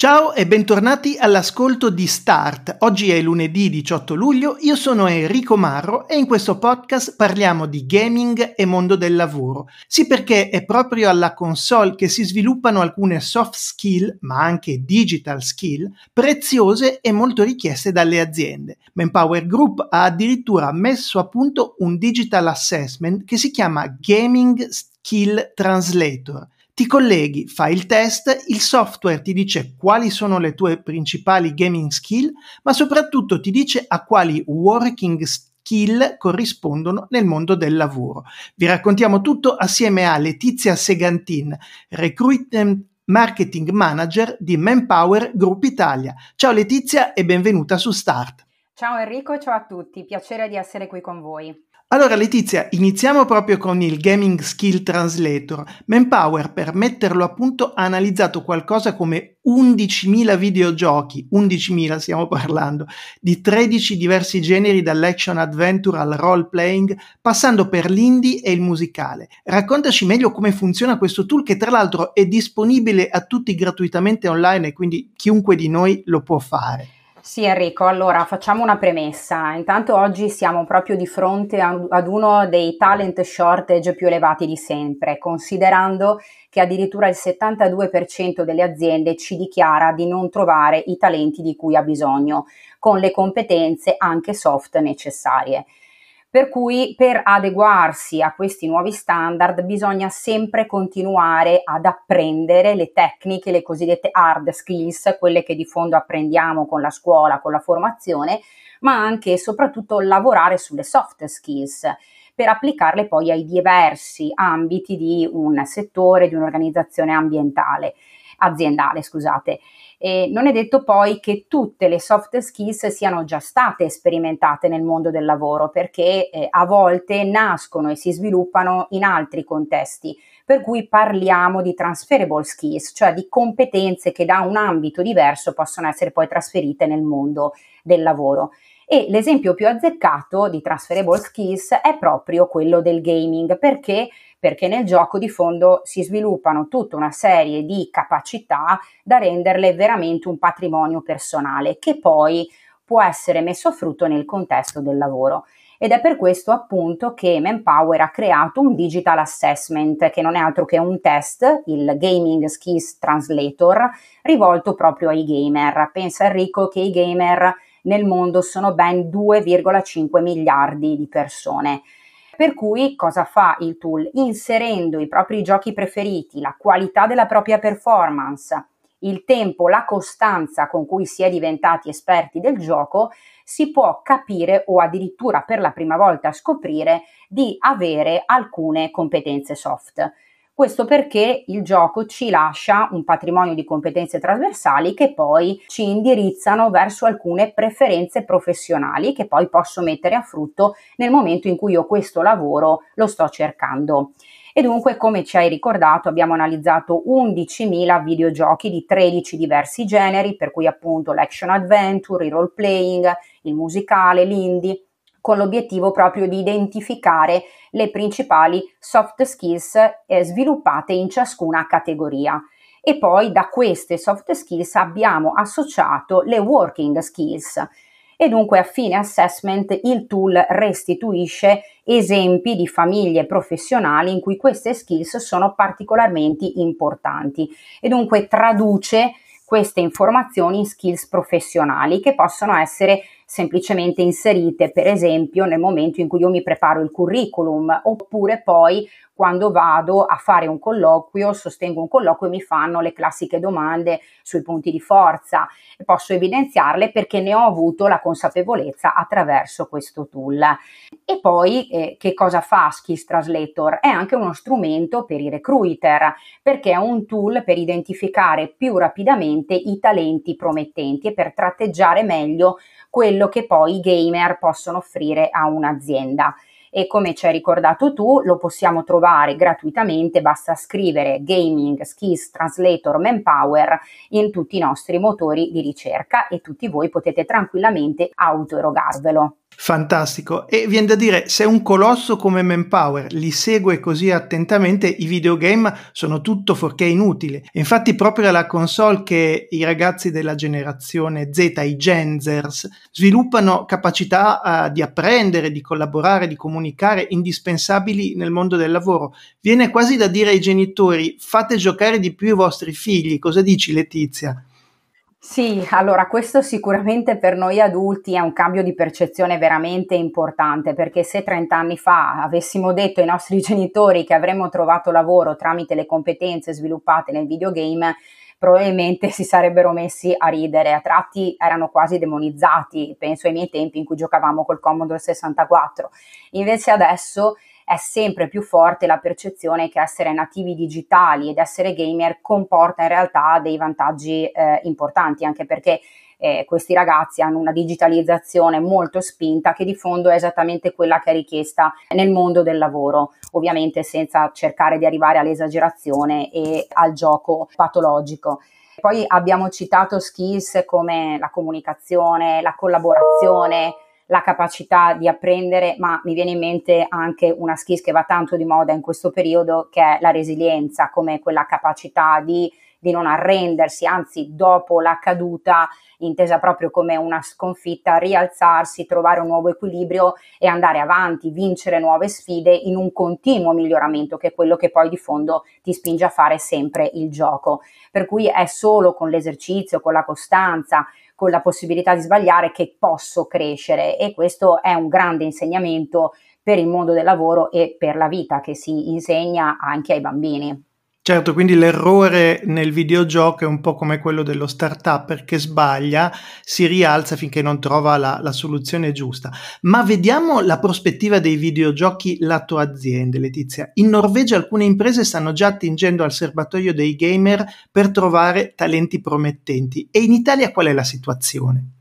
Ciao e bentornati all'ascolto di Start. Oggi è lunedì 18 luglio, io sono Enrico Marro e in questo podcast parliamo di gaming e mondo del lavoro. Sì perché è proprio alla console che si sviluppano alcune soft skill, ma anche digital skill, preziose e molto richieste dalle aziende. Manpower Group ha addirittura messo a punto un digital assessment che si chiama Gaming Skill Translator ti colleghi, fai il test, il software ti dice quali sono le tue principali gaming skill, ma soprattutto ti dice a quali working skill corrispondono nel mondo del lavoro. Vi raccontiamo tutto assieme a Letizia Segantin, Recruitment Marketing Manager di Manpower Group Italia. Ciao Letizia e benvenuta su Start. Ciao Enrico, ciao a tutti, piacere di essere qui con voi. Allora Letizia, iniziamo proprio con il Gaming Skill Translator. Manpower per metterlo a punto ha analizzato qualcosa come 11.000 videogiochi, 11.000 stiamo parlando, di 13 diversi generi dall'action adventure al role playing, passando per l'indie e il musicale. Raccontaci meglio come funziona questo tool che tra l'altro è disponibile a tutti gratuitamente online e quindi chiunque di noi lo può fare. Sì Enrico, allora facciamo una premessa. Intanto oggi siamo proprio di fronte ad uno dei talent shortage più elevati di sempre, considerando che addirittura il 72% delle aziende ci dichiara di non trovare i talenti di cui ha bisogno, con le competenze anche soft necessarie. Per cui per adeguarsi a questi nuovi standard bisogna sempre continuare ad apprendere le tecniche, le cosiddette hard skills, quelle che di fondo apprendiamo con la scuola, con la formazione, ma anche e soprattutto lavorare sulle soft skills per applicarle poi ai diversi ambiti di un settore, di un'organizzazione ambientale, aziendale, scusate. E non è detto poi che tutte le soft skills siano già state sperimentate nel mondo del lavoro perché eh, a volte nascono e si sviluppano in altri contesti, per cui parliamo di transferable skills, cioè di competenze che da un ambito diverso possono essere poi trasferite nel mondo del lavoro. E l'esempio più azzeccato di transferable skills è proprio quello del gaming, perché perché nel gioco di fondo si sviluppano tutta una serie di capacità da renderle veramente un patrimonio personale che poi può essere messo a frutto nel contesto del lavoro. Ed è per questo appunto che Manpower ha creato un digital assessment che non è altro che un test, il Gaming Skills Translator, rivolto proprio ai gamer. Pensa Enrico che i gamer nel mondo sono ben 2,5 miliardi di persone. Per cui cosa fa il tool? Inserendo i propri giochi preferiti, la qualità della propria performance, il tempo, la costanza con cui si è diventati esperti del gioco, si può capire o addirittura per la prima volta scoprire di avere alcune competenze soft. Questo perché il gioco ci lascia un patrimonio di competenze trasversali che poi ci indirizzano verso alcune preferenze professionali che poi posso mettere a frutto nel momento in cui io questo lavoro lo sto cercando. E dunque, come ci hai ricordato, abbiamo analizzato 11.000 videogiochi di 13 diversi generi, per cui appunto l'action adventure, il role playing, il musicale, l'indie con l'obiettivo proprio di identificare le principali soft skills eh, sviluppate in ciascuna categoria. E poi da queste soft skills abbiamo associato le working skills. E dunque a fine assessment il tool restituisce esempi di famiglie professionali in cui queste skills sono particolarmente importanti e dunque traduce queste informazioni in skills professionali che possono essere semplicemente inserite, per esempio, nel momento in cui io mi preparo il curriculum, oppure poi quando vado a fare un colloquio, sostengo un colloquio e mi fanno le classiche domande sui punti di forza. Posso evidenziarle perché ne ho avuto la consapevolezza attraverso questo tool. E poi eh, che cosa fa Skills Translator? È anche uno strumento per i recruiter, perché è un tool per identificare più rapidamente i talenti promettenti e per tratteggiare meglio quello che poi i gamer possono offrire a un'azienda. e come ci hai ricordato tu lo possiamo trovare gratuitamente, basta scrivere Gaming Skills Translator Manpower in tutti i nostri motori di ricerca e tutti voi potete tranquillamente autoerogarvelo. Fantastico. E viene da dire, se un colosso come Manpower li segue così attentamente, i videogame sono tutto fuorché inutili. Infatti proprio la console che i ragazzi della generazione Z, i Genzers, sviluppano capacità uh, di apprendere, di collaborare, di comunicare, indispensabili nel mondo del lavoro. Viene quasi da dire ai genitori, fate giocare di più i vostri figli. Cosa dici Letizia? Sì, allora questo sicuramente per noi adulti è un cambio di percezione veramente importante perché se 30 anni fa avessimo detto ai nostri genitori che avremmo trovato lavoro tramite le competenze sviluppate nel videogame, probabilmente si sarebbero messi a ridere, a tratti erano quasi demonizzati, penso ai miei tempi in cui giocavamo col Commodore 64. Invece adesso è sempre più forte la percezione che essere nativi digitali ed essere gamer comporta in realtà dei vantaggi eh, importanti, anche perché eh, questi ragazzi hanno una digitalizzazione molto spinta che di fondo è esattamente quella che è richiesta nel mondo del lavoro, ovviamente senza cercare di arrivare all'esagerazione e al gioco patologico. Poi abbiamo citato skills come la comunicazione, la collaborazione, la capacità di apprendere, ma mi viene in mente anche una skill che va tanto di moda in questo periodo, che è la resilienza, come quella capacità di, di non arrendersi, anzi dopo la caduta, intesa proprio come una sconfitta, rialzarsi, trovare un nuovo equilibrio e andare avanti, vincere nuove sfide in un continuo miglioramento, che è quello che poi di fondo ti spinge a fare sempre il gioco. Per cui è solo con l'esercizio, con la costanza, con la possibilità di sbagliare che posso crescere e questo è un grande insegnamento per il mondo del lavoro e per la vita che si insegna anche ai bambini. Certo, quindi l'errore nel videogioco è un po' come quello dello startup che sbaglia, si rialza finché non trova la, la, soluzione giusta. Ma vediamo la prospettiva dei videogiochi lato aziende, Letizia. In Norvegia alcune imprese stanno già attingendo al serbatoio dei gamer per trovare talenti promettenti. E in Italia qual è la situazione?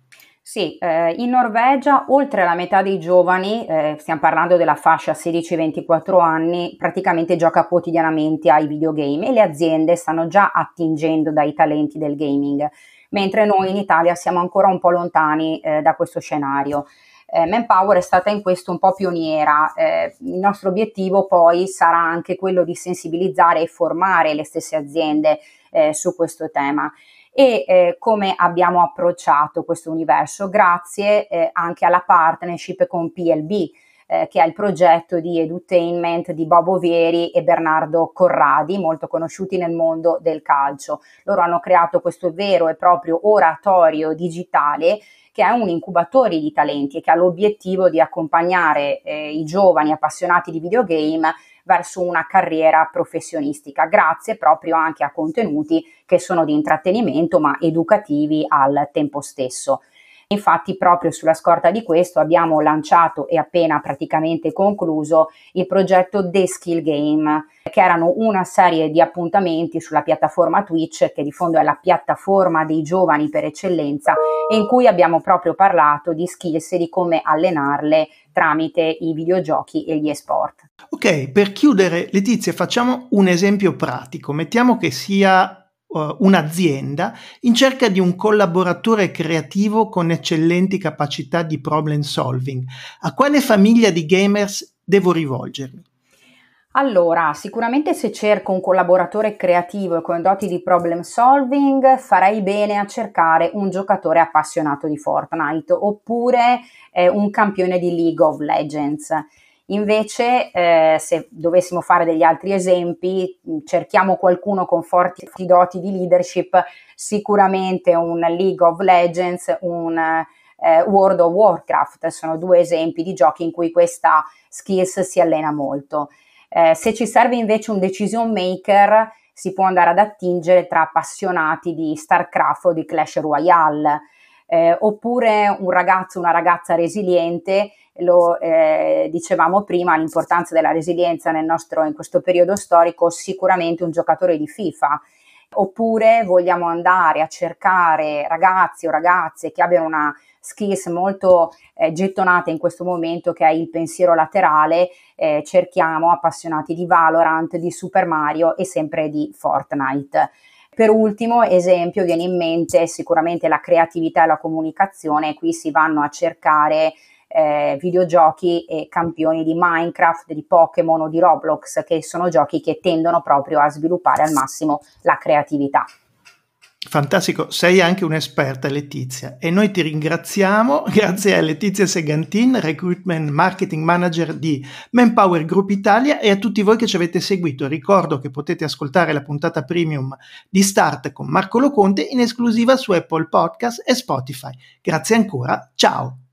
Sì, eh, in Norvegia oltre la metà dei giovani, eh, stiamo parlando della fascia 16-24 anni, praticamente gioca quotidianamente ai videogame e le aziende stanno già attingendo dai talenti del gaming, mentre noi in Italia siamo ancora un po' lontani eh, da questo scenario. Eh, Manpower è stata in questo un po' pioniera, eh, il nostro obiettivo poi sarà anche quello di sensibilizzare e formare le stesse aziende eh, su questo tema e eh, come abbiamo approcciato questo universo grazie eh, anche alla partnership con PLB eh, che è il progetto di edutainment di Bobo Vieri e Bernardo Corradi, molto conosciuti nel mondo del calcio. Loro hanno creato questo vero e proprio oratorio digitale che è un incubatore di talenti e che ha l'obiettivo di accompagnare eh, i giovani appassionati di videogame verso una carriera professionistica, grazie proprio anche a contenuti che sono di intrattenimento ma educativi al tempo stesso. Infatti proprio sulla scorta di questo abbiamo lanciato e appena praticamente concluso il progetto The Skill Game, che erano una serie di appuntamenti sulla piattaforma Twitch, che di fondo è la piattaforma dei giovani per eccellenza, in cui abbiamo proprio parlato di skills e di come allenarle tramite i videogiochi e gli esport. Ok, per chiudere, Letizia, facciamo un esempio pratico. Mettiamo che sia uh, un'azienda in cerca di un collaboratore creativo con eccellenti capacità di problem solving. A quale famiglia di gamers devo rivolgermi? Allora, sicuramente se cerco un collaboratore creativo e con doti di problem solving, farei bene a cercare un giocatore appassionato di Fortnite oppure eh, un campione di League of Legends. Invece, eh, se dovessimo fare degli altri esempi, cerchiamo qualcuno con forti doti di leadership, sicuramente un League of Legends, un eh, World of Warcraft, sono due esempi di giochi in cui questa skills si allena molto. Eh, se ci serve invece un decision maker, si può andare ad attingere tra appassionati di StarCraft o di Clash Royale, eh, oppure un ragazzo, una ragazza resiliente lo eh, dicevamo prima, l'importanza della resilienza nel nostro, in questo periodo storico, sicuramente un giocatore di FIFA oppure vogliamo andare a cercare ragazzi o ragazze che abbiano una skills molto eh, gettonate in questo momento che è il pensiero laterale, eh, cerchiamo appassionati di Valorant, di Super Mario e sempre di Fortnite. Per ultimo esempio viene in mente sicuramente la creatività e la comunicazione, qui si vanno a cercare eh, videogiochi e campioni di Minecraft, di Pokémon o di Roblox, che sono giochi che tendono proprio a sviluppare al massimo la creatività. Fantastico, sei anche un'esperta Letizia e noi ti ringraziamo, grazie a Letizia Segantin, Recruitment Marketing Manager di Manpower Group Italia e a tutti voi che ci avete seguito. Ricordo che potete ascoltare la puntata premium di Start con Marco Loconte in esclusiva su Apple Podcast e Spotify. Grazie ancora, ciao!